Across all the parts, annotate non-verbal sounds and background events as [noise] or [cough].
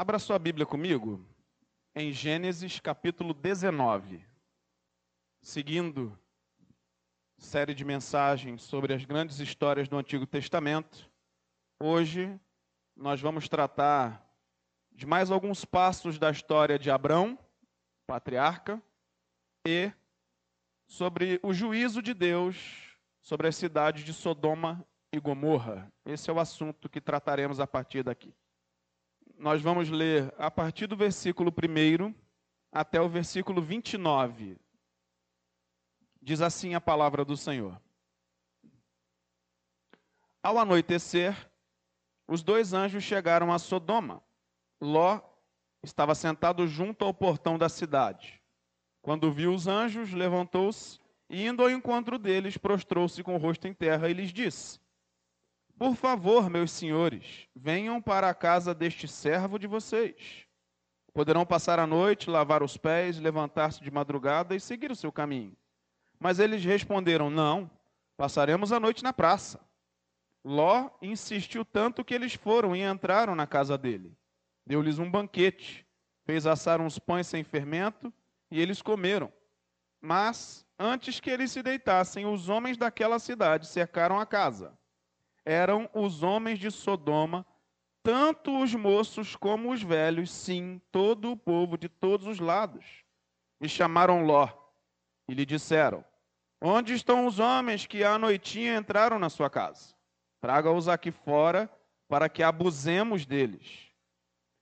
Abra sua Bíblia comigo em Gênesis capítulo 19. Seguindo série de mensagens sobre as grandes histórias do Antigo Testamento, hoje nós vamos tratar de mais alguns passos da história de Abrão, patriarca, e sobre o juízo de Deus sobre as cidades de Sodoma e Gomorra. Esse é o assunto que trataremos a partir daqui nós vamos ler a partir do versículo 1 até o versículo 29. Diz assim a palavra do Senhor. Ao anoitecer, os dois anjos chegaram a Sodoma. Ló estava sentado junto ao portão da cidade. Quando viu os anjos, levantou-se e, indo ao encontro deles, prostrou-se com o rosto em terra e lhes disse: por favor, meus senhores, venham para a casa deste servo de vocês. Poderão passar a noite, lavar os pés, levantar-se de madrugada e seguir o seu caminho. Mas eles responderam: Não, passaremos a noite na praça. Ló insistiu tanto que eles foram e entraram na casa dele. Deu-lhes um banquete, fez assar uns pães sem fermento e eles comeram. Mas, antes que eles se deitassem, os homens daquela cidade cercaram a casa eram os homens de Sodoma, tanto os moços como os velhos, sim, todo o povo de todos os lados. E chamaram Ló e lhe disseram: Onde estão os homens que à noitinha entraram na sua casa? Traga-os aqui fora para que abusemos deles.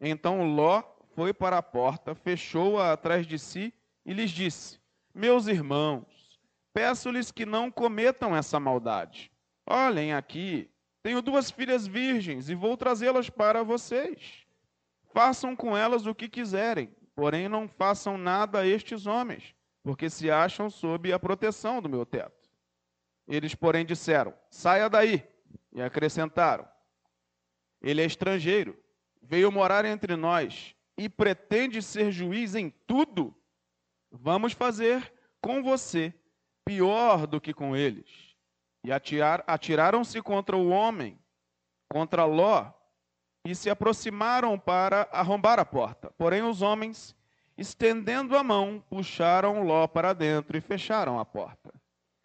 Então Ló foi para a porta, fechou-a atrás de si e lhes disse: Meus irmãos, peço-lhes que não cometam essa maldade. Olhem aqui, tenho duas filhas virgens e vou trazê-las para vocês. Façam com elas o que quiserem, porém não façam nada a estes homens, porque se acham sob a proteção do meu teto. Eles, porém, disseram: Saia daí. E acrescentaram: Ele é estrangeiro, veio morar entre nós e pretende ser juiz em tudo. Vamos fazer com você pior do que com eles e atiraram-se contra o homem, contra Ló, e se aproximaram para arrombar a porta. Porém, os homens, estendendo a mão, puxaram Ló para dentro e fecharam a porta.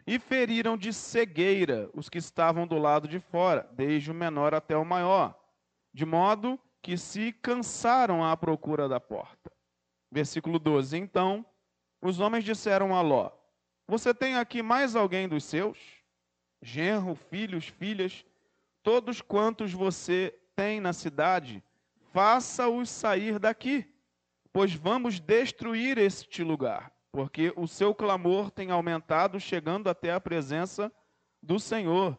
E feriram de cegueira os que estavam do lado de fora, desde o menor até o maior, de modo que se cansaram à procura da porta. Versículo 12: Então os homens disseram a Ló: Você tem aqui mais alguém dos seus? Genro, filhos, filhas, todos quantos você tem na cidade, faça-os sair daqui, pois vamos destruir este lugar, porque o seu clamor tem aumentado, chegando até a presença do Senhor,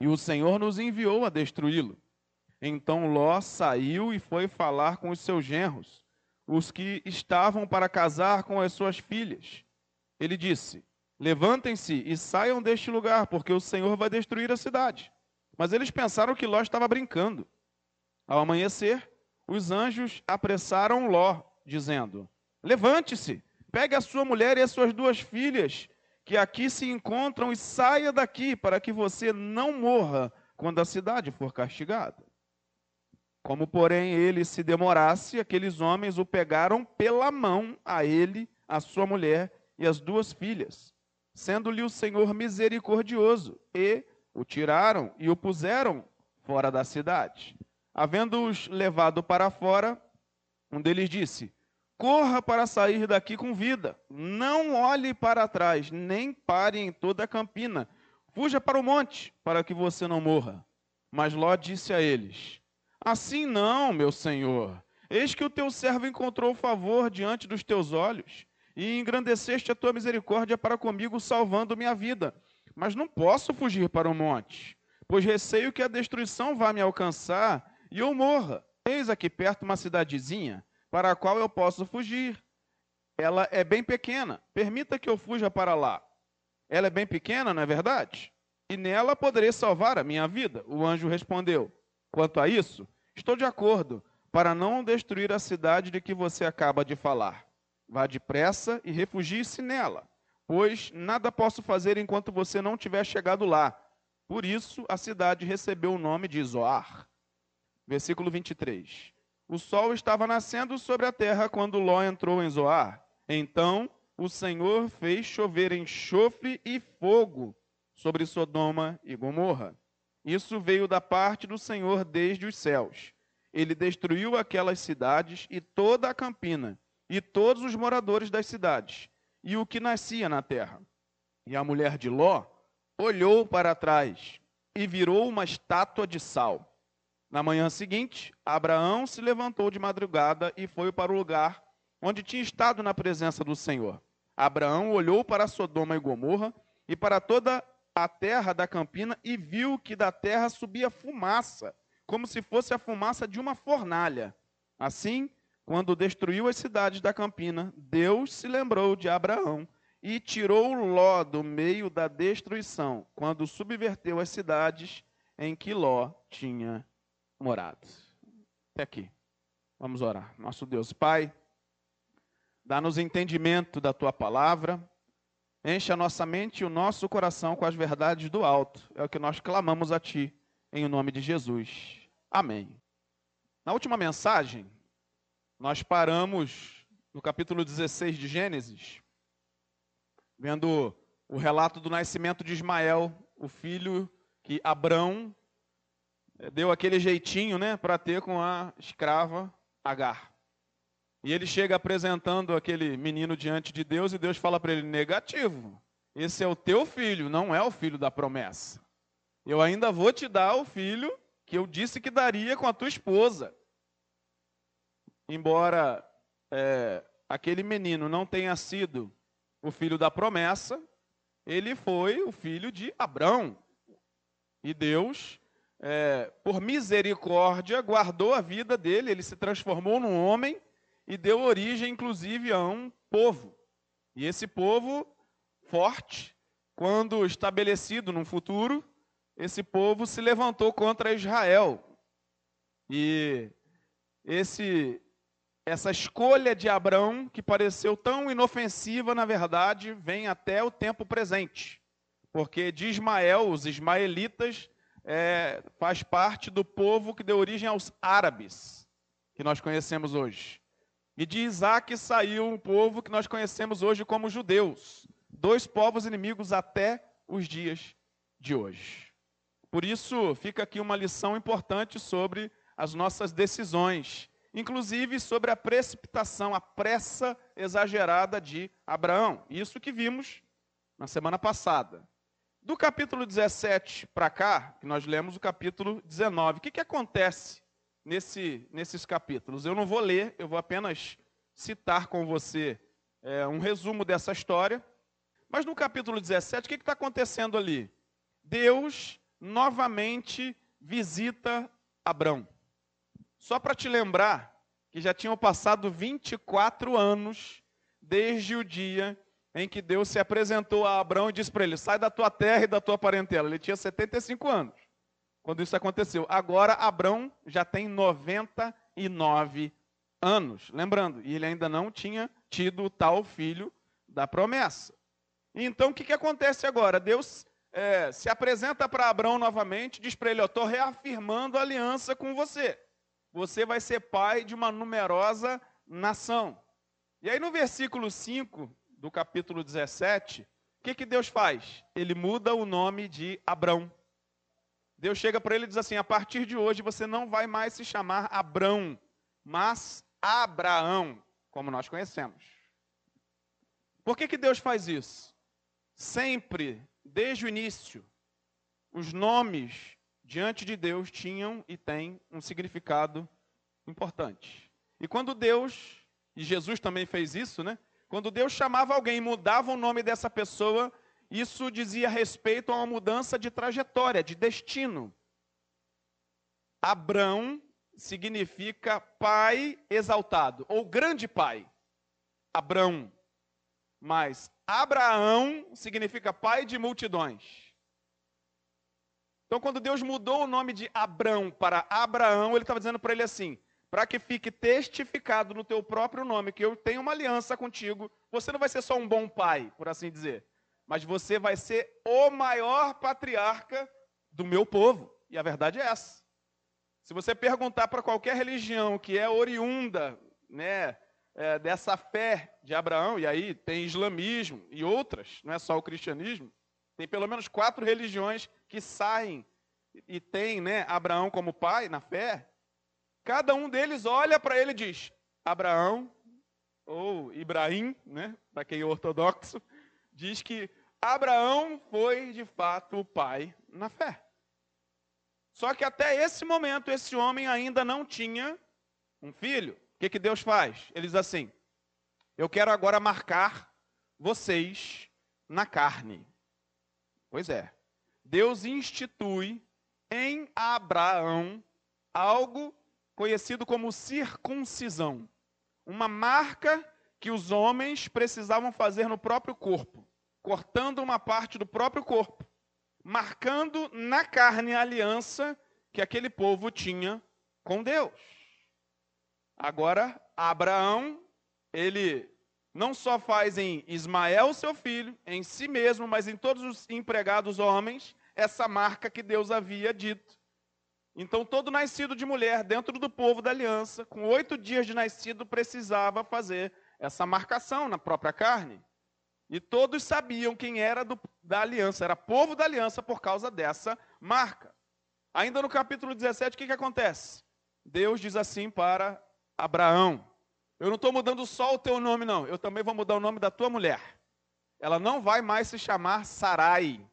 e o Senhor nos enviou a destruí-lo. Então Ló saiu e foi falar com os seus genros, os que estavam para casar com as suas filhas. Ele disse: Levantem-se e saiam deste lugar, porque o Senhor vai destruir a cidade. Mas eles pensaram que Ló estava brincando. Ao amanhecer, os anjos apressaram Ló, dizendo: Levante-se, pegue a sua mulher e as suas duas filhas, que aqui se encontram, e saia daqui, para que você não morra quando a cidade for castigada. Como, porém, ele se demorasse, aqueles homens o pegaram pela mão, a ele, a sua mulher e as duas filhas sendo-lhe o Senhor misericordioso, e o tiraram e o puseram fora da cidade. Havendo-os levado para fora, um deles disse: Corra para sair daqui com vida, não olhe para trás, nem pare em toda a campina, fuja para o monte, para que você não morra. Mas Ló disse a eles: Assim não, meu senhor, eis que o teu servo encontrou favor diante dos teus olhos e engrandeceste a tua misericórdia para comigo, salvando minha vida. Mas não posso fugir para o monte, pois receio que a destruição vá me alcançar e eu morra. Eis aqui perto uma cidadezinha para a qual eu posso fugir. Ela é bem pequena, permita que eu fuja para lá. Ela é bem pequena, não é verdade? E nela poderei salvar a minha vida. O anjo respondeu: Quanto a isso, estou de acordo, para não destruir a cidade de que você acaba de falar. Vá depressa e refugie-se nela, pois nada posso fazer enquanto você não tiver chegado lá. Por isso a cidade recebeu o nome de Zoar. Versículo 23. O sol estava nascendo sobre a terra quando Ló entrou em Zoar. Então o Senhor fez chover enxofre e fogo sobre Sodoma e Gomorra. Isso veio da parte do Senhor desde os céus. Ele destruiu aquelas cidades e toda a campina, e todos os moradores das cidades, e o que nascia na terra. E a mulher de Ló olhou para trás e virou uma estátua de sal. Na manhã seguinte, Abraão se levantou de madrugada e foi para o lugar onde tinha estado na presença do Senhor. Abraão olhou para Sodoma e Gomorra e para toda a terra da campina e viu que da terra subia fumaça, como se fosse a fumaça de uma fornalha. Assim, quando destruiu as cidades da campina, Deus se lembrou de Abraão e tirou Ló do meio da destruição, quando subverteu as cidades em que Ló tinha morado. Até aqui. Vamos orar. Nosso Deus, Pai, dá-nos entendimento da tua palavra Enche a nossa mente e o nosso coração com as verdades do alto. É o que nós clamamos a Ti, em nome de Jesus. Amém. Na última mensagem, nós paramos no capítulo 16 de Gênesis, vendo o relato do nascimento de Ismael, o filho que Abrão eh, deu aquele jeitinho, né, para ter com a escrava Agar. E ele chega apresentando aquele menino diante de Deus e Deus fala para ele: negativo. Esse é o teu filho, não é o filho da promessa. Eu ainda vou te dar o filho que eu disse que daria com a tua esposa. Embora é, aquele menino não tenha sido o filho da promessa, ele foi o filho de Abrão. E Deus, é, por misericórdia, guardou a vida dele, ele se transformou num homem e deu origem, inclusive, a um povo. E esse povo forte, quando estabelecido no futuro, esse povo se levantou contra Israel. E esse essa escolha de Abraão, que pareceu tão inofensiva, na verdade, vem até o tempo presente. Porque de Ismael, os ismaelitas, é, faz parte do povo que deu origem aos árabes, que nós conhecemos hoje. E de Isaac saiu um povo que nós conhecemos hoje como judeus, dois povos inimigos até os dias de hoje. Por isso, fica aqui uma lição importante sobre as nossas decisões, inclusive sobre a precipitação, a pressa exagerada de Abraão. Isso que vimos na semana passada. Do capítulo 17 para cá, que nós lemos o capítulo 19, o que, que acontece nesse, nesses capítulos. Eu não vou ler, eu vou apenas citar com você é, um resumo dessa história. Mas no capítulo 17, o que está acontecendo ali? Deus novamente visita Abrão. Só para te lembrar que já tinham passado 24 anos desde o dia em que Deus se apresentou a Abrão e disse para ele: sai da tua terra e da tua parentela. Ele tinha 75 anos quando isso aconteceu. Agora Abrão já tem 99 anos, lembrando, e ele ainda não tinha tido o tal filho da promessa. Então o que, que acontece agora? Deus é, se apresenta para Abraão novamente, diz para ele: estou reafirmando a aliança com você. Você vai ser pai de uma numerosa nação. E aí no versículo 5 do capítulo 17, o que, que Deus faz? Ele muda o nome de Abrão. Deus chega para ele e diz assim: a partir de hoje você não vai mais se chamar Abrão, mas Abraão, como nós conhecemos. Por que, que Deus faz isso? Sempre, desde o início, os nomes diante de Deus tinham e têm um significado importante. E quando Deus, e Jesus também fez isso, né? Quando Deus chamava alguém e mudava o nome dessa pessoa, isso dizia respeito a uma mudança de trajetória, de destino. Abrão significa pai exaltado, ou grande pai. Abrão. Mas Abraão significa pai de multidões. Então, quando Deus mudou o nome de Abrão para Abraão, ele estava dizendo para ele assim: para que fique testificado no teu próprio nome que eu tenho uma aliança contigo, você não vai ser só um bom pai, por assim dizer mas você vai ser o maior patriarca do meu povo. E a verdade é essa. Se você perguntar para qualquer religião que é oriunda né, é, dessa fé de Abraão, e aí tem islamismo e outras, não é só o cristianismo, tem pelo menos quatro religiões que saem e tem né, Abraão como pai na fé. Cada um deles olha para ele e diz: Abraão, ou Ibrahim, né, para quem é ortodoxo, diz que Abraão foi de fato o pai na fé. Só que até esse momento, esse homem ainda não tinha um filho. O que, que Deus faz? Ele diz assim: Eu quero agora marcar vocês na carne. Pois é. Deus institui em Abraão algo conhecido como circuncisão uma marca que os homens precisavam fazer no próprio corpo, cortando uma parte do próprio corpo marcando na carne a aliança que aquele povo tinha com Deus. Agora, Abraão, ele não só faz em Ismael, seu filho, em si mesmo, mas em todos os empregados homens, essa marca que Deus havia dito. Então, todo nascido de mulher dentro do povo da aliança, com oito dias de nascido, precisava fazer essa marcação na própria carne. E todos sabiam quem era do, da aliança, era povo da aliança por causa dessa marca. Ainda no capítulo 17, o que, que acontece? Deus diz assim para Abraão: Eu não estou mudando só o teu nome, não, eu também vou mudar o nome da tua mulher. Ela não vai mais se chamar Sarai.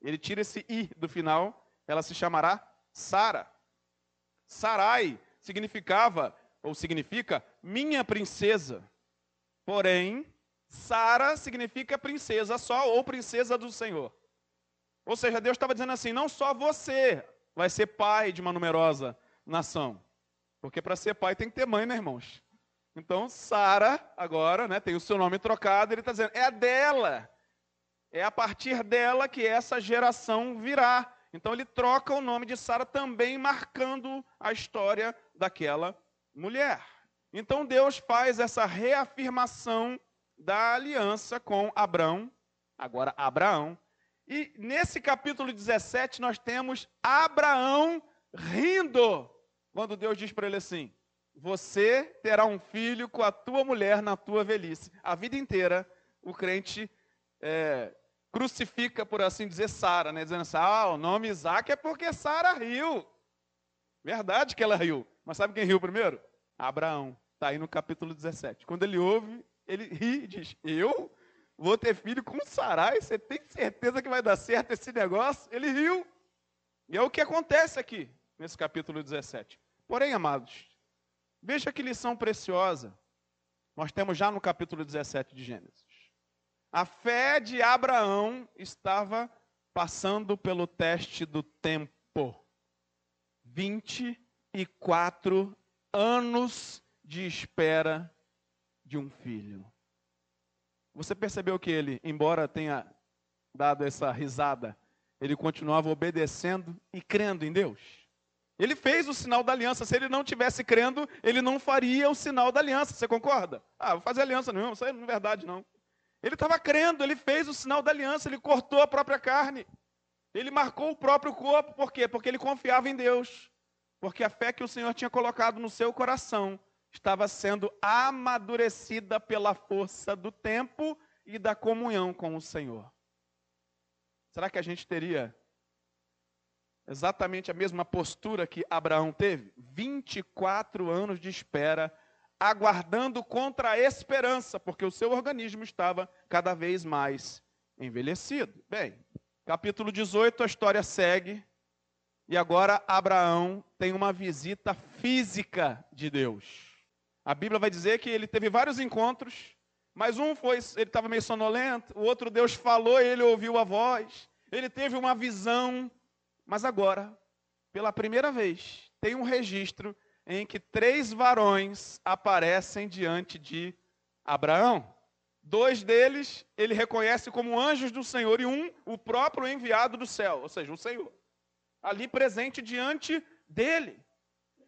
Ele tira esse i do final, ela se chamará Sara. Sarai significava, ou significa, minha princesa. Porém, Sara significa princesa só ou princesa do Senhor. Ou seja, Deus estava dizendo assim: não só você vai ser pai de uma numerosa nação. Porque para ser pai tem que ter mãe, né, irmãos? Então, Sara, agora, né, tem o seu nome trocado, ele está dizendo: é dela. É a partir dela que essa geração virá. Então, ele troca o nome de Sara também, marcando a história daquela mulher. Então, Deus faz essa reafirmação da aliança com Abraão, agora Abraão. E nesse capítulo 17 nós temos Abraão rindo, quando Deus diz para ele assim: Você terá um filho com a tua mulher na tua velhice. A vida inteira o crente é, crucifica, por assim dizer, Sara, né? dizendo assim: Ah, o nome Isaac é porque Sara riu. Verdade que ela riu. Mas sabe quem riu primeiro? Abraão. Está aí no capítulo 17. Quando ele ouve ele ri e diz: Eu vou ter filho com Sarai, você tem certeza que vai dar certo esse negócio? Ele riu. E é o que acontece aqui, nesse capítulo 17. Porém, amados, veja que lição preciosa nós temos já no capítulo 17 de Gênesis. A fé de Abraão estava passando pelo teste do tempo. 24 anos de espera de um filho. Você percebeu que ele, embora tenha dado essa risada, ele continuava obedecendo e crendo em Deus? Ele fez o sinal da aliança. Se ele não tivesse crendo, ele não faria o sinal da aliança. Você concorda? Ah, vou fazer aliança não, isso não é verdade não. Ele estava crendo, ele fez o sinal da aliança, ele cortou a própria carne. Ele marcou o próprio corpo, por quê? Porque ele confiava em Deus. Porque a fé que o Senhor tinha colocado no seu coração estava sendo amadurecida pela força do tempo e da comunhão com o Senhor. Será que a gente teria exatamente a mesma postura que Abraão teve? 24 anos de espera, aguardando contra a esperança, porque o seu organismo estava cada vez mais envelhecido. Bem, capítulo 18, a história segue. E agora Abraão tem uma visita física de Deus. A Bíblia vai dizer que ele teve vários encontros, mas um foi, ele estava meio sonolento, o outro Deus falou e ele ouviu a voz, ele teve uma visão, mas agora, pela primeira vez, tem um registro em que três varões aparecem diante de Abraão. Dois deles ele reconhece como anjos do Senhor e um, o próprio enviado do céu, ou seja, o Senhor, ali presente diante dele,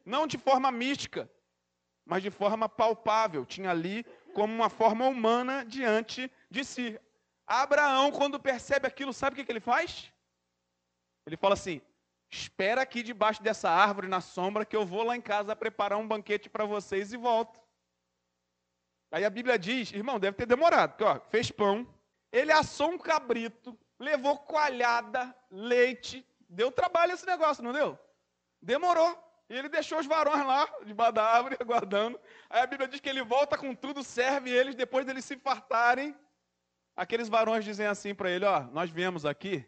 não de forma mística, mas de forma palpável, tinha ali como uma forma humana diante de si. Abraão, quando percebe aquilo, sabe o que, ele faz? Ele fala assim: Espera aqui debaixo dessa árvore na sombra que eu vou lá em casa preparar um banquete para vocês e volto. Aí a Bíblia diz, irmão, deve ter demorado, porque ó, fez pão, ele assou um cabrito, levou coalhada, leite, deu trabalho esse negócio, não deu? Demorou. E ele deixou os varões lá, debaixo da árvore, [laughs] aguardando. Aí a Bíblia diz que ele volta com tudo, serve eles, depois deles se fartarem. Aqueles varões dizem assim para ele: Ó, nós viemos aqui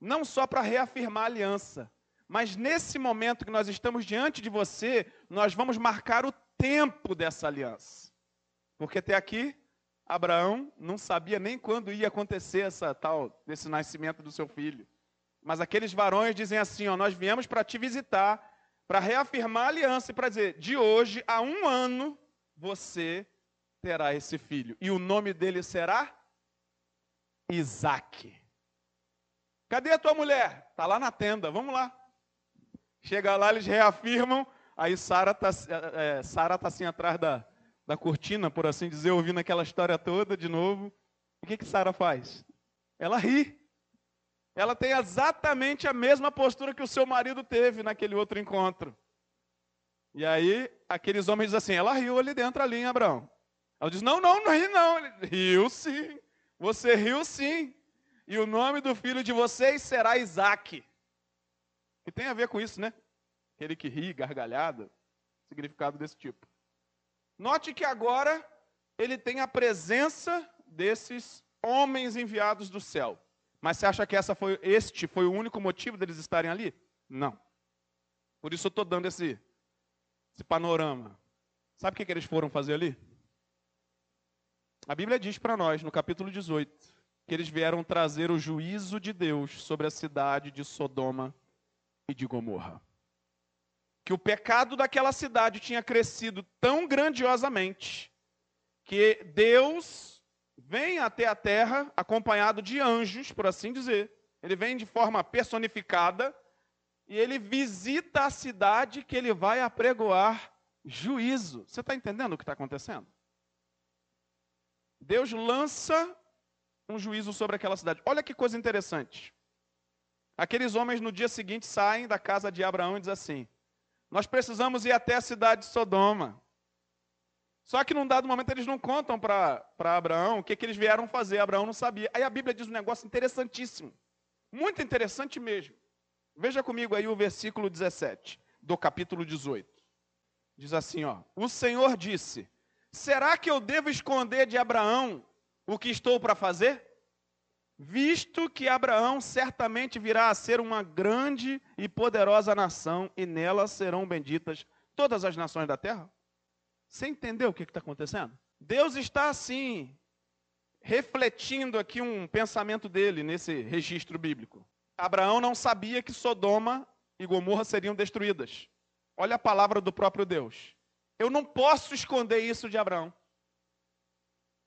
não só para reafirmar a aliança, mas nesse momento que nós estamos diante de você, nós vamos marcar o tempo dessa aliança. Porque até aqui, Abraão não sabia nem quando ia acontecer essa tal, desse nascimento do seu filho. Mas aqueles varões dizem assim: ó, nós viemos para te visitar, para reafirmar a aliança e para dizer: de hoje a um ano você terá esse filho. E o nome dele será Isaac. Cadê a tua mulher? Está lá na tenda, vamos lá. Chega lá, eles reafirmam. Aí Sara está é, Sara tá assim atrás da, da cortina, por assim dizer, ouvindo aquela história toda de novo. O que, que Sara faz? Ela ri. Ela tem exatamente a mesma postura que o seu marido teve naquele outro encontro. E aí, aqueles homens dizem assim: ela riu ali dentro, ali em Abraão. Ela diz: não, não, não ri não. Ele, riu sim. Você riu sim e o nome do filho de vocês será Isaac. Que tem a ver com isso, né? Aquele que ri, gargalhada, significado desse tipo. Note que agora ele tem a presença desses homens enviados do céu. Mas você acha que essa foi, este foi o único motivo deles estarem ali? Não. Por isso eu estou dando esse, esse panorama. Sabe o que, que eles foram fazer ali? A Bíblia diz para nós, no capítulo 18, que eles vieram trazer o juízo de Deus sobre a cidade de Sodoma e de Gomorra. Que o pecado daquela cidade tinha crescido tão grandiosamente que Deus vem até a terra acompanhado de anjos, por assim dizer. Ele vem de forma personificada e ele visita a cidade que ele vai apregoar juízo. Você está entendendo o que está acontecendo? Deus lança um juízo sobre aquela cidade. Olha que coisa interessante. Aqueles homens no dia seguinte saem da casa de Abraão e dizem assim: Nós precisamos ir até a cidade de Sodoma. Só que num dado momento eles não contam para Abraão o que, que eles vieram fazer. Abraão não sabia. Aí a Bíblia diz um negócio interessantíssimo. Muito interessante mesmo. Veja comigo aí o versículo 17 do capítulo 18. Diz assim, ó: O Senhor disse: Será que eu devo esconder de Abraão o que estou para fazer? Visto que Abraão certamente virá a ser uma grande e poderosa nação, e nela serão benditas todas as nações da terra. Você entendeu o que está acontecendo? Deus está assim, refletindo aqui um pensamento dele nesse registro bíblico. Abraão não sabia que Sodoma e Gomorra seriam destruídas. Olha a palavra do próprio Deus. Eu não posso esconder isso de Abraão.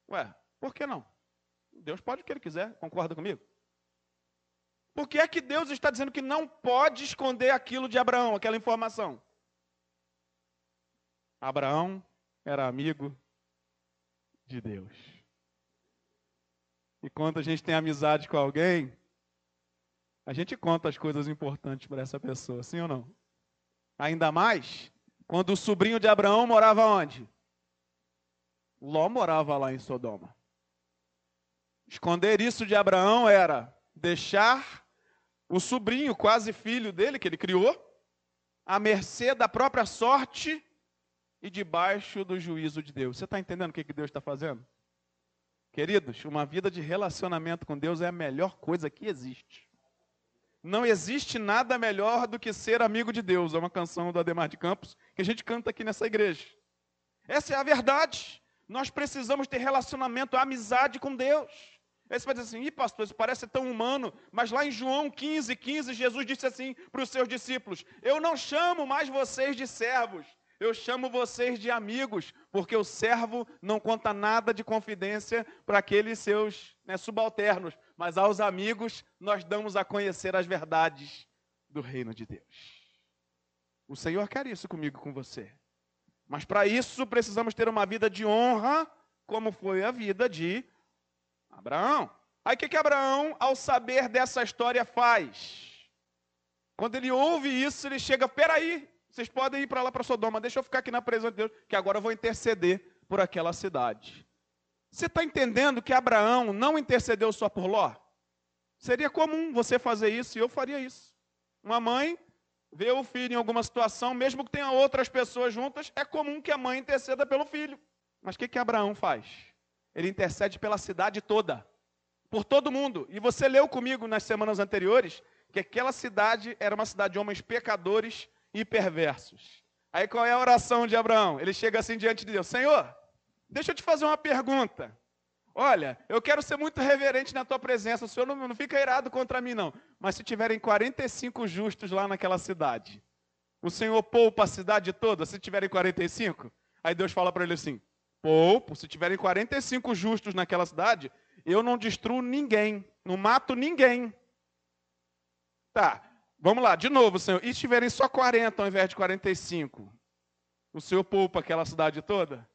Ué, por que não? Deus pode o que ele quiser, concorda comigo? Por que é que Deus está dizendo que não pode esconder aquilo de Abraão, aquela informação? Abraão era amigo de Deus. E quando a gente tem amizade com alguém, a gente conta as coisas importantes para essa pessoa, sim ou não? Ainda mais quando o sobrinho de Abraão morava onde? Ló morava lá em Sodoma. Esconder isso de Abraão era deixar o sobrinho, quase filho dele, que ele criou, à mercê da própria sorte e debaixo do juízo de Deus. Você está entendendo o que, que Deus está fazendo? Queridos, uma vida de relacionamento com Deus é a melhor coisa que existe. Não existe nada melhor do que ser amigo de Deus. É uma canção do Ademar de Campos que a gente canta aqui nessa igreja. Essa é a verdade. Nós precisamos ter relacionamento, amizade com Deus. Aí você vai dizer assim, Ih, pastor, isso parece tão humano, mas lá em João 15, 15, Jesus disse assim para os seus discípulos: Eu não chamo mais vocês de servos, eu chamo vocês de amigos, porque o servo não conta nada de confidência para aqueles seus né, subalternos, mas aos amigos nós damos a conhecer as verdades do reino de Deus. O Senhor quer isso comigo, com você. Mas para isso precisamos ter uma vida de honra, como foi a vida de Abraão. Aí o que, que Abraão, ao saber dessa história, faz? Quando ele ouve isso, ele chega, peraí, vocês podem ir para lá para Sodoma, deixa eu ficar aqui na presença de Deus, que agora eu vou interceder por aquela cidade. Você está entendendo que Abraão não intercedeu só por Ló? Seria comum você fazer isso e eu faria isso. Uma mãe vê o filho em alguma situação, mesmo que tenha outras pessoas juntas, é comum que a mãe interceda pelo filho. Mas o que, que Abraão faz? Ele intercede pela cidade toda, por todo mundo. E você leu comigo nas semanas anteriores que aquela cidade era uma cidade de homens pecadores e perversos. Aí qual é a oração de Abraão? Ele chega assim diante de Deus: Senhor, deixa eu te fazer uma pergunta. Olha, eu quero ser muito reverente na tua presença. O senhor não, não fica irado contra mim, não. Mas se tiverem 45 justos lá naquela cidade, o senhor poupa a cidade toda se tiverem 45? Aí Deus fala para ele assim: poupo, se tiverem 45 justos naquela cidade, eu não destruo ninguém, não mato ninguém. Tá, vamos lá, de novo, Senhor. E se tiverem só 40 ao invés de 45? O Senhor poupa aquela cidade toda?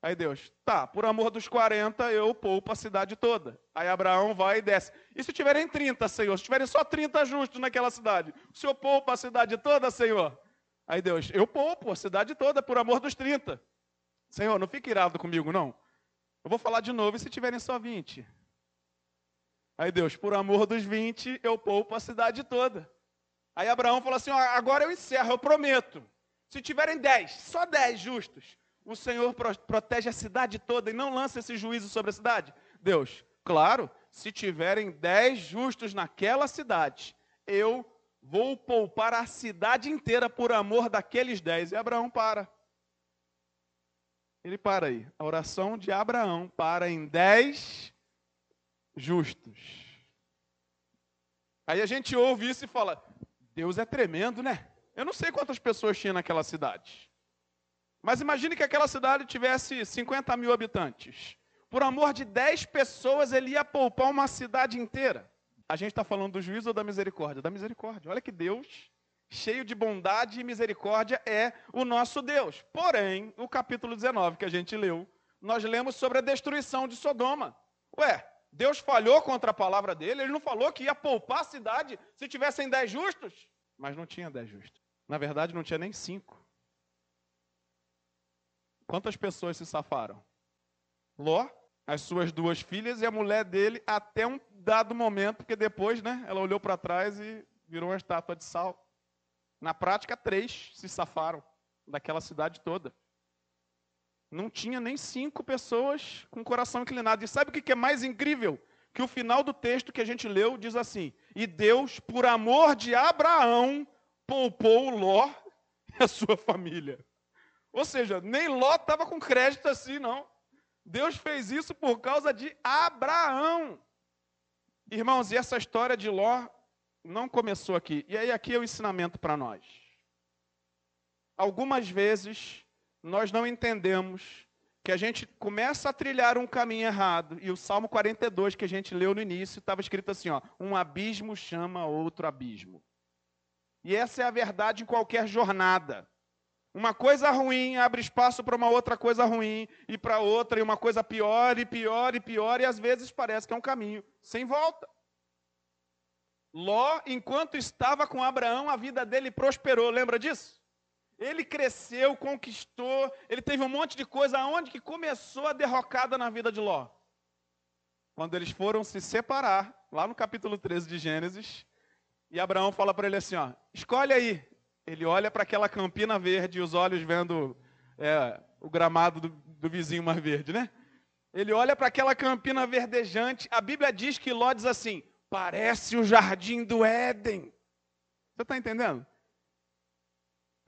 Aí Deus, tá, por amor dos 40, eu poupo a cidade toda. Aí Abraão vai e desce. E se tiverem 30, Senhor? Se tiverem só 30 justos naquela cidade, o Senhor poupa a cidade toda, Senhor? Aí Deus, eu poupo a cidade toda por amor dos 30. Senhor, não fique irado comigo, não. Eu vou falar de novo e se tiverem só 20? Aí Deus, por amor dos 20, eu poupo a cidade toda. Aí Abraão falou assim: ó, agora eu encerro, eu prometo. Se tiverem 10, só 10 justos, o Senhor protege a cidade toda e não lança esse juízo sobre a cidade? Deus, claro, se tiverem 10 justos naquela cidade, eu vou poupar a cidade inteira por amor daqueles 10. E Abraão para. Ele para aí. A oração de Abraão para em 10 justos. Aí a gente ouve isso e fala: Deus é tremendo, né? Eu não sei quantas pessoas tinha naquela cidade. Mas imagine que aquela cidade tivesse 50 mil habitantes. Por amor de 10 pessoas, ele ia poupar uma cidade inteira. A gente está falando do juízo ou da misericórdia? Da misericórdia. Olha que Deus, cheio de bondade e misericórdia, é o nosso Deus. Porém, o capítulo 19 que a gente leu, nós lemos sobre a destruição de Sodoma. Ué, Deus falhou contra a palavra dele? Ele não falou que ia poupar a cidade se tivessem 10 justos? Mas não tinha 10 justos. Na verdade, não tinha nem 5. Quantas pessoas se safaram? Ló, as suas duas filhas e a mulher dele até um dado momento, porque depois, né, ela olhou para trás e virou uma estátua de sal. Na prática, três se safaram daquela cidade toda. Não tinha nem cinco pessoas com o coração inclinado. E sabe o que é mais incrível? Que o final do texto que a gente leu diz assim: E Deus, por amor de Abraão, poupou Ló e a sua família. Ou seja, nem Ló estava com crédito assim, não. Deus fez isso por causa de Abraão. Irmãos, e essa história de Ló não começou aqui. E aí, aqui é o ensinamento para nós. Algumas vezes, nós não entendemos que a gente começa a trilhar um caminho errado. E o Salmo 42, que a gente leu no início, estava escrito assim: ó, um abismo chama outro abismo. E essa é a verdade em qualquer jornada. Uma coisa ruim abre espaço para uma outra coisa ruim, e para outra, e uma coisa pior, e pior, e pior, e às vezes parece que é um caminho sem volta. Ló, enquanto estava com Abraão, a vida dele prosperou, lembra disso? Ele cresceu, conquistou, ele teve um monte de coisa. Aonde que começou a derrocada na vida de Ló? Quando eles foram se separar, lá no capítulo 13 de Gênesis, e Abraão fala para ele assim: ó, escolhe aí, ele olha para aquela campina verde os olhos vendo é, o gramado do, do, vizinho mais verde, né? Ele olha para aquela campina verdejante. A Bíblia diz que Ló diz assim: parece o jardim do Éden. Você está entendendo?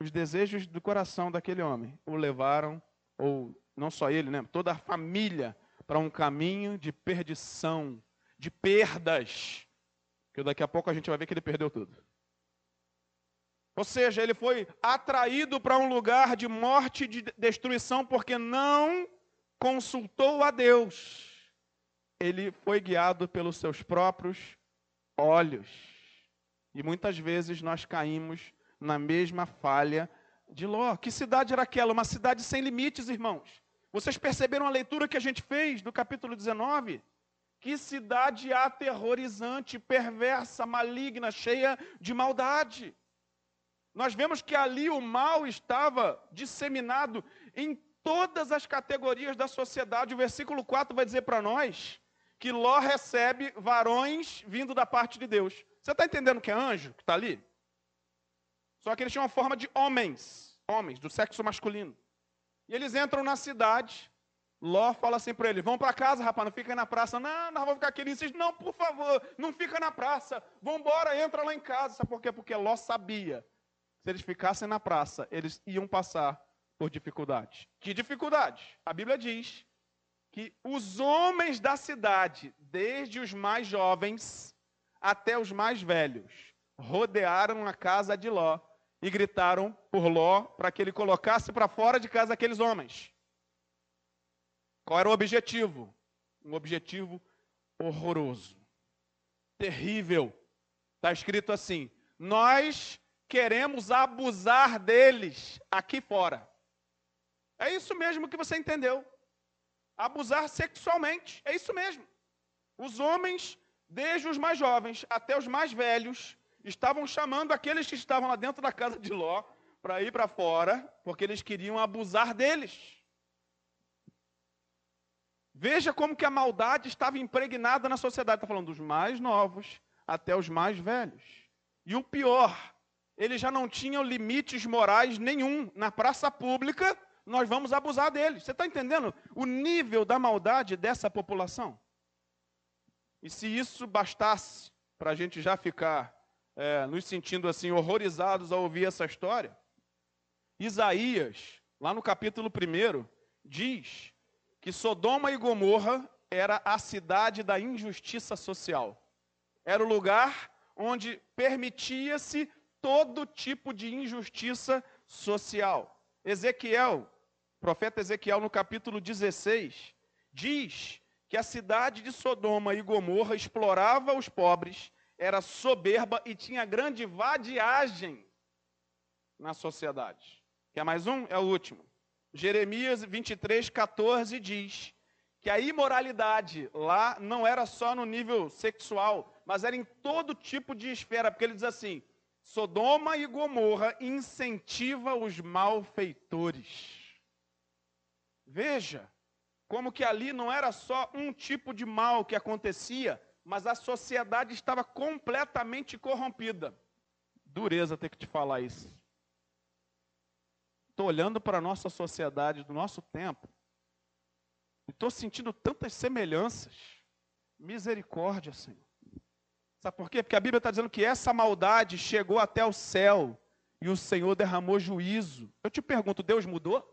Os desejos do coração daquele homem o levaram, ou não só ele, né? Toda a família para um caminho de perdição, de perdas. Que daqui a pouco a gente vai ver que ele perdeu tudo. Ou seja, ele foi atraído para um lugar de morte e de destruição porque não consultou a Deus. Ele foi guiado pelos seus próprios olhos. E muitas vezes nós caímos na mesma falha de Ló. Que cidade era aquela? Uma cidade sem limites, irmãos. Vocês perceberam a leitura que a gente fez do capítulo 19? Que cidade aterrorizante, perversa, maligna, cheia de maldade. Nós vemos que ali o mal estava disseminado em todas as categorias da sociedade. O versículo 4 vai dizer para nós que Ló recebe varões vindo da parte de Deus. Você está entendendo que é anjo que está ali? Só que eles tinham uma forma de homens, homens, do sexo masculino. E eles entram na cidade. Ló fala assim para ele: Vão para casa, rapaz, não fica na praça. Não, nós vamos ficar aqui. Ele insiste: Não, por favor, não fica na praça. Vão embora, entra lá em casa. Sabe por quê? Porque Ló sabia. Se eles ficassem na praça, eles iam passar por dificuldade. Que dificuldade? A Bíblia diz que os homens da cidade, desde os mais jovens até os mais velhos, rodearam a casa de Ló e gritaram por Ló para que ele colocasse para fora de casa aqueles homens. Qual era o objetivo? Um objetivo horroroso, terrível. Está escrito assim: Nós queremos abusar deles aqui fora. É isso mesmo que você entendeu. Abusar sexualmente, é isso mesmo. Os homens, desde os mais jovens até os mais velhos, estavam chamando aqueles que estavam lá dentro da casa de Ló para ir para fora, porque eles queriam abusar deles. Veja como que a maldade estava impregnada na sociedade. Está falando dos mais novos até os mais velhos. E o pior, eles já não tinham limites morais nenhum. Na praça pública, nós vamos abusar deles. Você está entendendo o nível da maldade dessa população? E se isso bastasse para a gente já ficar é, nos sentindo assim horrorizados ao ouvir essa história, Isaías, lá no capítulo 1, diz que Sodoma e Gomorra era a cidade da injustiça social. Era o lugar onde permitia-se todo tipo de injustiça social. Ezequiel, profeta Ezequiel, no capítulo 16, diz que a cidade de Sodoma e Gomorra explorava os pobres era soberba e tinha grande vadiagem na sociedade. Quer mais um? É o último. Jeremias 23, 14 diz que a imoralidade lá não era só no nível sexual, mas era em todo tipo de esfera, porque ele diz assim: Sodoma e Gomorra incentiva os malfeitores. Veja como que ali não era só um tipo de mal que acontecia, mas a sociedade estava completamente corrompida. Dureza ter que te falar isso. Estou olhando para a nossa sociedade do nosso tempo e estou sentindo tantas semelhanças. Misericórdia, Senhor. Sabe por quê? Porque a Bíblia está dizendo que essa maldade chegou até o céu e o Senhor derramou juízo. Eu te pergunto, Deus mudou?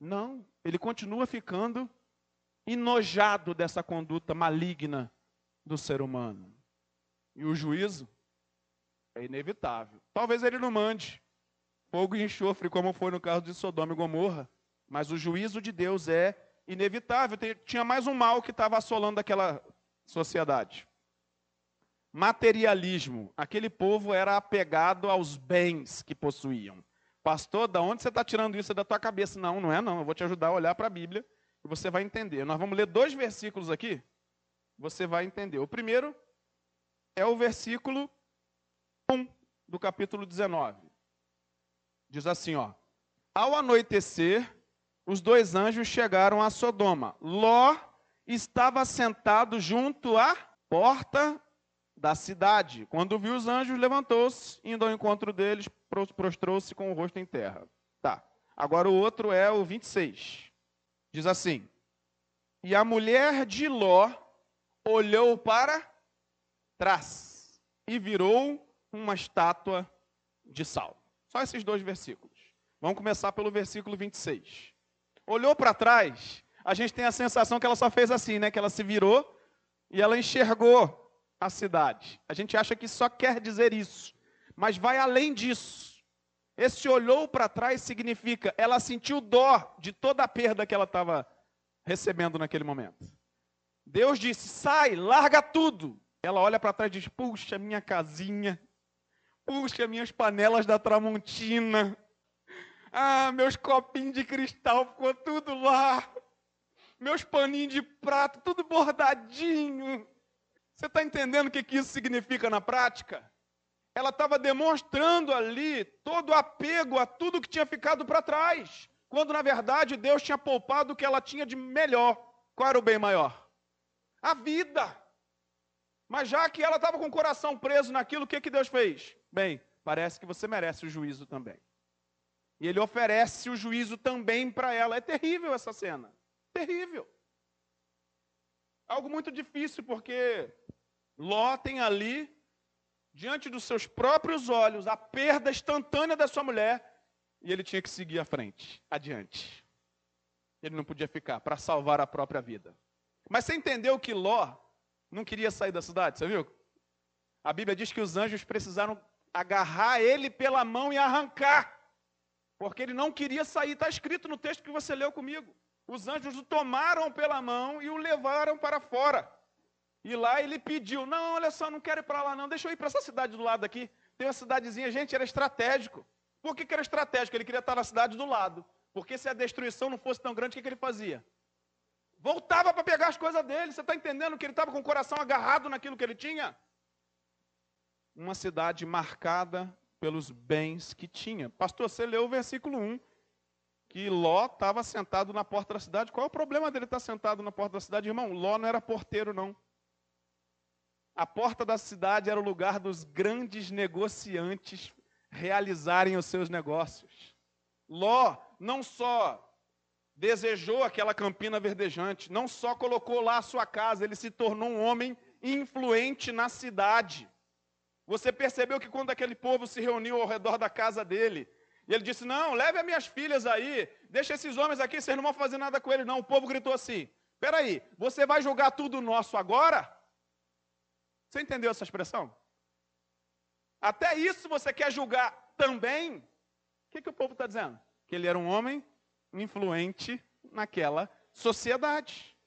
Não, ele continua ficando enojado dessa conduta maligna do ser humano. E o juízo é inevitável. Talvez ele não mande fogo e enxofre, como foi no caso de Sodoma e Gomorra, mas o juízo de Deus é inevitável. Tinha mais um mal que estava assolando aquela sociedade. Materialismo. Aquele povo era apegado aos bens que possuíam. Pastor, da onde você está tirando isso da tua cabeça? Não, não é não. Eu vou te ajudar a olhar para a Bíblia e você vai entender. Nós vamos ler dois versículos aqui você vai entender. O primeiro é o versículo 1 do capítulo 19. Diz assim, ó: Ao anoitecer, os dois anjos chegaram a Sodoma. Ló estava sentado junto à porta da cidade. Quando viu os anjos, levantou-se, indo ao encontro deles, prostrou-se com o rosto em terra. Tá. Agora o outro é o 26. Diz assim: E a mulher de Ló olhou para trás e virou uma estátua de sal. Só esses dois versículos. Vamos começar pelo versículo 26. Olhou para trás, a gente tem a sensação que ela só fez assim, né? Que ela se virou e ela enxergou a cidade. A gente acha que só quer dizer isso, mas vai além disso. Esse olhou para trás significa ela sentiu dó de toda a perda que ela estava recebendo naquele momento. Deus disse: sai, larga tudo. Ela olha para trás e diz: puxa, minha casinha. Puxa, minhas panelas da Tramontina. Ah, meus copinhos de cristal, ficou tudo lá. meus paninhos de prato, tudo bordadinho. Você está entendendo o que, que isso significa na prática? Ela estava demonstrando ali todo o apego a tudo que tinha ficado para trás, quando na verdade Deus tinha poupado o que ela tinha de melhor. Qual era o bem maior? A vida. Mas já que ela estava com o coração preso naquilo, o que, que Deus fez? Bem, parece que você merece o juízo também. E ele oferece o juízo também para ela. É terrível essa cena. Terrível. Algo muito difícil, porque Ló tem ali, diante dos seus próprios olhos, a perda instantânea da sua mulher, e ele tinha que seguir à frente, adiante. Ele não podia ficar para salvar a própria vida. Mas você entendeu que Ló não queria sair da cidade, você viu? A Bíblia diz que os anjos precisaram agarrar ele pela mão e arrancar, porque ele não queria sair. Está escrito no texto que você leu comigo. Os anjos o tomaram pela mão e o levaram para fora. E lá ele pediu: Não, olha só, não quero ir para lá, não. Deixa eu ir para essa cidade do lado aqui. Tem uma cidadezinha, gente, era estratégico. Por que, que era estratégico? Ele queria estar na cidade do lado. Porque se a destruição não fosse tão grande, o que, que ele fazia? Voltava para pegar as coisas dele. Você está entendendo que ele estava com o coração agarrado naquilo que ele tinha? Uma cidade marcada pelos bens que tinha. Pastor, você leu o versículo 1 que Ló estava sentado na porta da cidade. Qual é o problema dele estar sentado na porta da cidade, irmão? Ló não era porteiro, não. A porta da cidade era o lugar dos grandes negociantes realizarem os seus negócios. Ló não só desejou aquela campina verdejante, não só colocou lá a sua casa, ele se tornou um homem influente na cidade. Você percebeu que quando aquele povo se reuniu ao redor da casa dele, e ele disse: Não, leve as minhas filhas aí, deixa esses homens aqui, vocês não vão fazer nada com eles, não. O povo gritou assim: Peraí, você vai julgar tudo nosso agora? Você entendeu essa expressão? Até isso você quer julgar também? O que, que o povo está dizendo? Que ele era um homem influente naquela sociedade.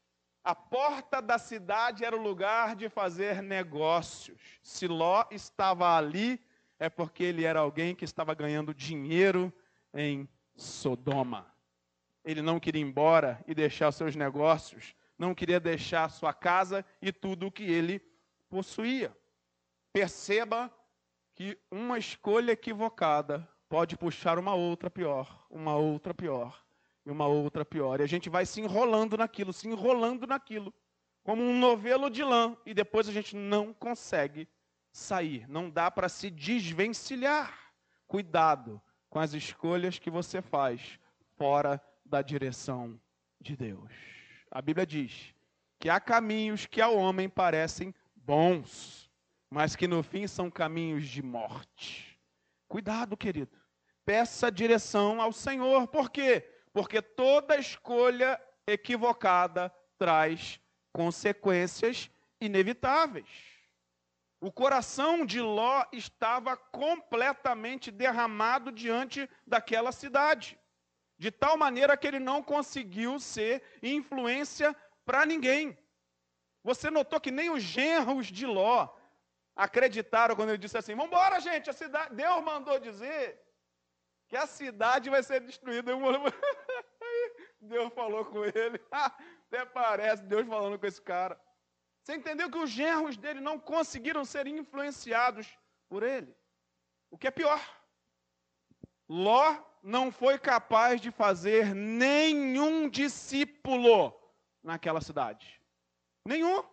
A porta da cidade era o lugar de fazer negócios. Se Ló estava ali, é porque ele era alguém que estava ganhando dinheiro em Sodoma. Ele não queria ir embora e deixar os seus negócios, não queria deixar sua casa e tudo o que ele possuía. Perceba que uma escolha equivocada pode puxar uma outra pior, uma outra pior e uma outra pior. E a gente vai se enrolando naquilo, se enrolando naquilo, como um novelo de lã, e depois a gente não consegue sair, não dá para se desvencilhar. Cuidado com as escolhas que você faz fora da direção de Deus. A Bíblia diz que há caminhos que ao homem parecem bons, mas que no fim são caminhos de morte. Cuidado, querido. Peça direção ao Senhor. Por quê? Porque toda escolha equivocada traz consequências inevitáveis. O coração de Ló estava completamente derramado diante daquela cidade, de tal maneira que ele não conseguiu ser influência para ninguém. Você notou que nem os genros de Ló acreditaram quando ele disse assim: Vamos embora, gente, a cidade. Deus mandou dizer que a cidade vai ser destruída. [laughs] Deus falou com ele. [laughs] Até parece Deus falando com esse cara. Você entendeu que os genros dele não conseguiram ser influenciados por ele? O que é pior, Ló não foi capaz de fazer nenhum discípulo naquela cidade. Nenhum.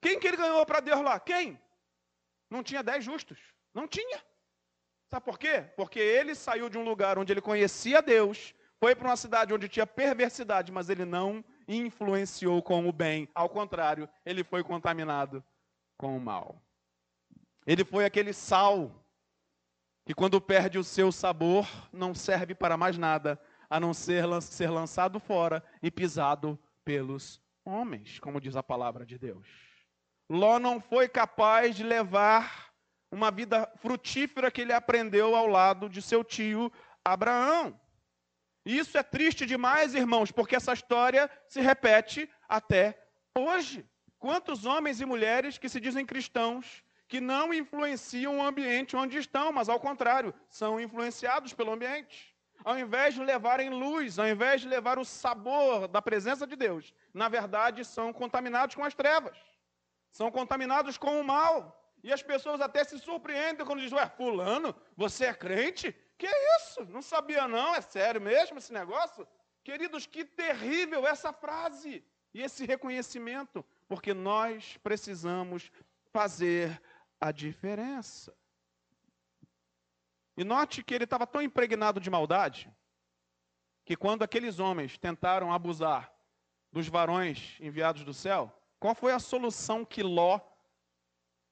Quem que ele ganhou para Deus lá? Quem? Não tinha dez justos. Não tinha. Sabe por quê? Porque ele saiu de um lugar onde ele conhecia Deus, foi para uma cidade onde tinha perversidade, mas ele não influenciou com o bem. Ao contrário, ele foi contaminado com o mal. Ele foi aquele sal que, quando perde o seu sabor, não serve para mais nada a não ser ser lançado fora e pisado pelos homens, como diz a palavra de Deus. Ló não foi capaz de levar uma vida frutífera que ele aprendeu ao lado de seu tio Abraão. E isso é triste demais, irmãos, porque essa história se repete até hoje. Quantos homens e mulheres que se dizem cristãos, que não influenciam o ambiente onde estão, mas ao contrário, são influenciados pelo ambiente. Ao invés de levarem luz, ao invés de levar o sabor da presença de Deus, na verdade são contaminados com as trevas, são contaminados com o mal. E as pessoas até se surpreendem quando dizem, ué, fulano, você é crente? Que isso? Não sabia não, é sério mesmo esse negócio? Queridos, que terrível essa frase e esse reconhecimento, porque nós precisamos fazer a diferença. E note que ele estava tão impregnado de maldade que quando aqueles homens tentaram abusar dos varões enviados do céu, qual foi a solução que Ló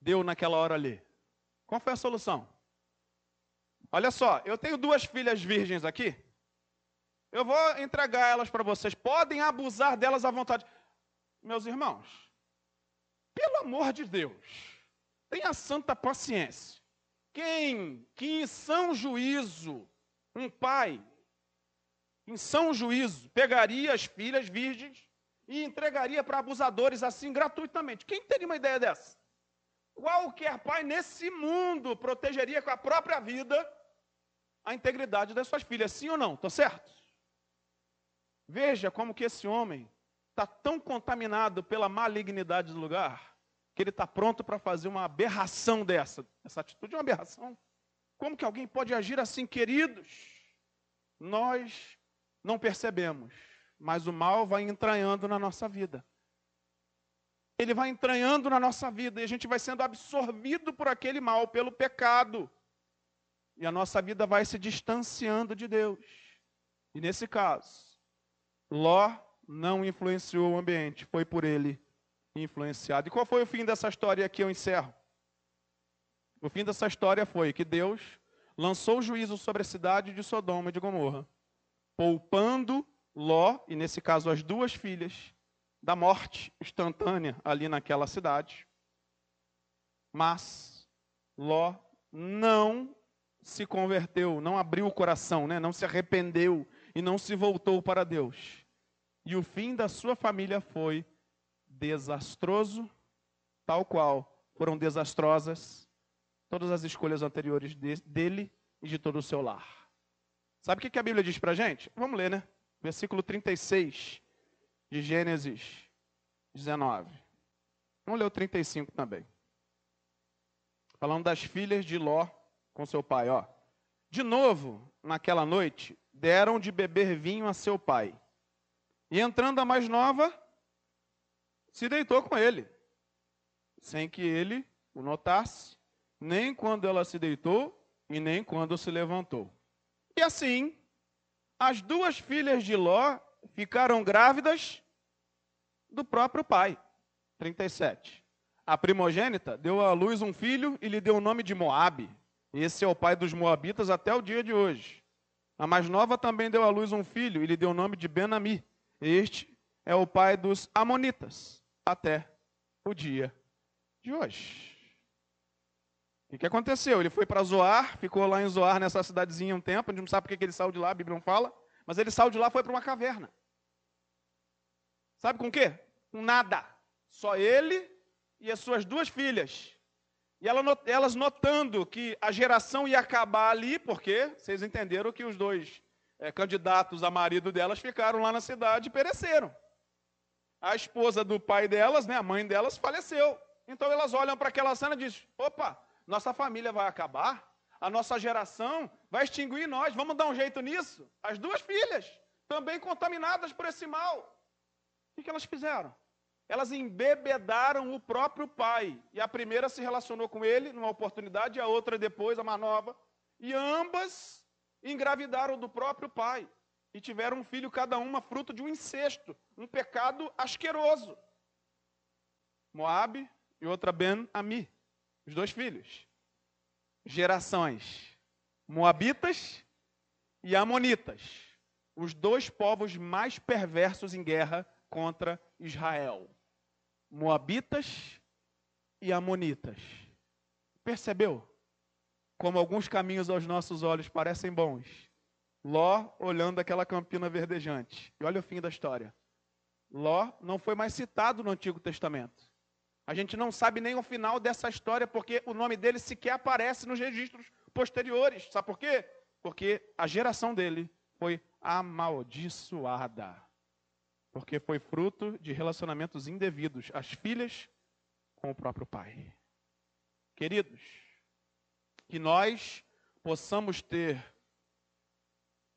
deu naquela hora ali? Qual foi a solução? Olha só, eu tenho duas filhas virgens aqui. Eu vou entregar elas para vocês. Podem abusar delas à vontade. Meus irmãos, pelo amor de Deus, tenha santa paciência. Quem que em são juízo, um pai, em são juízo, pegaria as filhas virgens e entregaria para abusadores assim gratuitamente? Quem teria uma ideia dessa? Qualquer pai nesse mundo protegeria com a própria vida a integridade das suas filhas, sim ou não? Estou certo? Veja como que esse homem está tão contaminado pela malignidade do lugar que ele está pronto para fazer uma aberração dessa. Essa atitude é uma aberração. Como que alguém pode agir assim, queridos? Nós não percebemos, mas o mal vai entranhando na nossa vida. Ele vai entranhando na nossa vida e a gente vai sendo absorvido por aquele mal, pelo pecado. E a nossa vida vai se distanciando de Deus. E nesse caso, Ló não influenciou o ambiente, foi por ele influenciado. E qual foi o fim dessa história que eu encerro? O fim dessa história foi que Deus lançou juízo sobre a cidade de Sodoma e de Gomorra, poupando Ló, e nesse caso as duas filhas, da morte instantânea ali naquela cidade. Mas Ló não se converteu, não abriu o coração, né? não se arrependeu e não se voltou para Deus. E o fim da sua família foi desastroso, tal qual foram desastrosas todas as escolhas anteriores de, dele e de todo o seu lar. Sabe o que a Bíblia diz para gente? Vamos ler, né? Versículo 36 de Gênesis 19. Vamos ler o 35 também. Falando das filhas de Ló com seu pai, ó. De novo, naquela noite, deram de beber vinho a seu pai. E entrando a mais nova, se deitou com ele, sem que ele o notasse, nem quando ela se deitou e nem quando se levantou. E assim, as duas filhas de Ló ficaram grávidas do próprio pai. 37. A primogênita deu à luz um filho e lhe deu o nome de Moabe. Esse é o pai dos moabitas até o dia de hoje. A mais nova também deu à luz um filho e lhe deu o nome de Benami. Este é o pai dos amonitas até o dia de hoje. O que aconteceu? Ele foi para Zoar, ficou lá em Zoar, nessa cidadezinha um tempo, a gente não sabe por que ele saiu de lá, a Bíblia não fala, mas ele saiu de lá foi para uma caverna. Sabe com o quê? Com nada. Só ele e as suas duas filhas. E elas notando que a geração ia acabar ali, porque vocês entenderam que os dois é, candidatos a marido delas ficaram lá na cidade e pereceram a esposa do pai delas, né, a mãe delas, faleceu. Então elas olham para aquela cena e dizem: opa, nossa família vai acabar, a nossa geração vai extinguir nós, vamos dar um jeito nisso? As duas filhas, também contaminadas por esse mal. O que elas fizeram? Elas embebedaram o próprio pai. E a primeira se relacionou com ele numa oportunidade, e a outra depois, a mais nova. E ambas engravidaram do próprio pai e tiveram um filho cada uma fruto de um incesto, um pecado asqueroso. Moabe e outra Ben-Ami, os dois filhos. Gerações moabitas e amonitas, os dois povos mais perversos em guerra contra Israel. Moabitas e amonitas. Percebeu como alguns caminhos aos nossos olhos parecem bons? Ló olhando aquela campina verdejante. E olha o fim da história. Ló não foi mais citado no Antigo Testamento. A gente não sabe nem o final dessa história, porque o nome dele sequer aparece nos registros posteriores. Sabe por quê? Porque a geração dele foi amaldiçoada, porque foi fruto de relacionamentos indevidos, as filhas com o próprio pai. Queridos, que nós possamos ter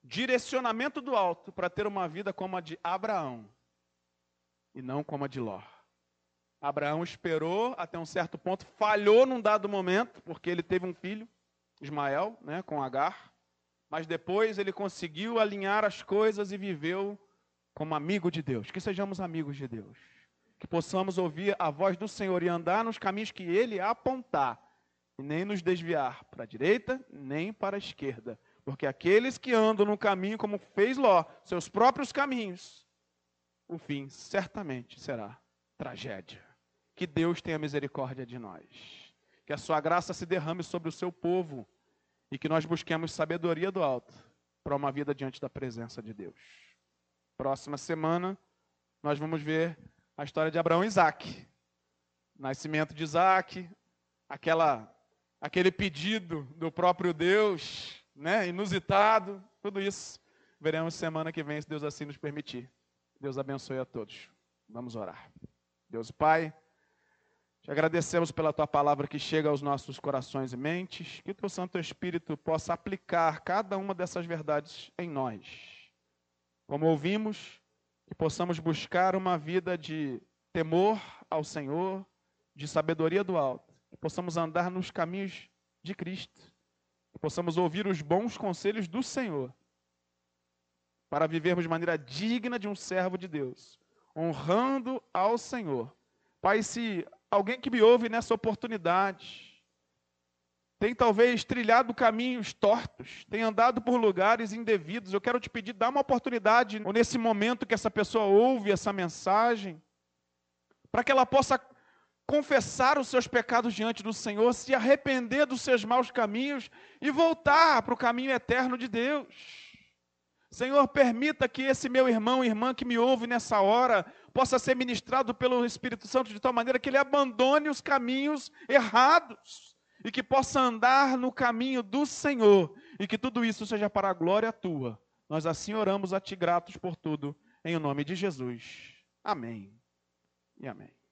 direcionamento do alto para ter uma vida como a de Abraão e não como a de Ló. Abraão esperou até um certo ponto, falhou num dado momento, porque ele teve um filho, Ismael, né, com Agar, mas depois ele conseguiu alinhar as coisas e viveu como amigo de Deus. Que sejamos amigos de Deus. Que possamos ouvir a voz do Senhor e andar nos caminhos que ele apontar, e nem nos desviar para a direita, nem para a esquerda porque aqueles que andam no caminho como fez Ló, seus próprios caminhos, o fim certamente será tragédia. Que Deus tenha misericórdia de nós. Que a sua graça se derrame sobre o seu povo e que nós busquemos sabedoria do alto para uma vida diante da presença de Deus. Próxima semana nós vamos ver a história de Abraão e Isaac. Nascimento de Isaac, aquela aquele pedido do próprio Deus né, inusitado, tudo isso. Veremos semana que vem, se Deus assim nos permitir. Deus abençoe a todos. Vamos orar. Deus Pai, te agradecemos pela tua palavra que chega aos nossos corações e mentes, que o teu Santo Espírito possa aplicar cada uma dessas verdades em nós. Como ouvimos, que possamos buscar uma vida de temor ao Senhor, de sabedoria do alto, que possamos andar nos caminhos de Cristo possamos ouvir os bons conselhos do Senhor, para vivermos de maneira digna de um servo de Deus, honrando ao Senhor. Pai, se alguém que me ouve nessa oportunidade tem talvez trilhado caminhos tortos, tem andado por lugares indevidos, eu quero te pedir, dá uma oportunidade, ou nesse momento que essa pessoa ouve essa mensagem, para que ela possa confessar os seus pecados diante do Senhor, se arrepender dos seus maus caminhos e voltar para o caminho eterno de Deus. Senhor, permita que esse meu irmão e irmã que me ouve nessa hora possa ser ministrado pelo Espírito Santo de tal maneira que ele abandone os caminhos errados e que possa andar no caminho do Senhor e que tudo isso seja para a glória tua. Nós assim oramos a ti gratos por tudo, em o nome de Jesus. Amém e amém.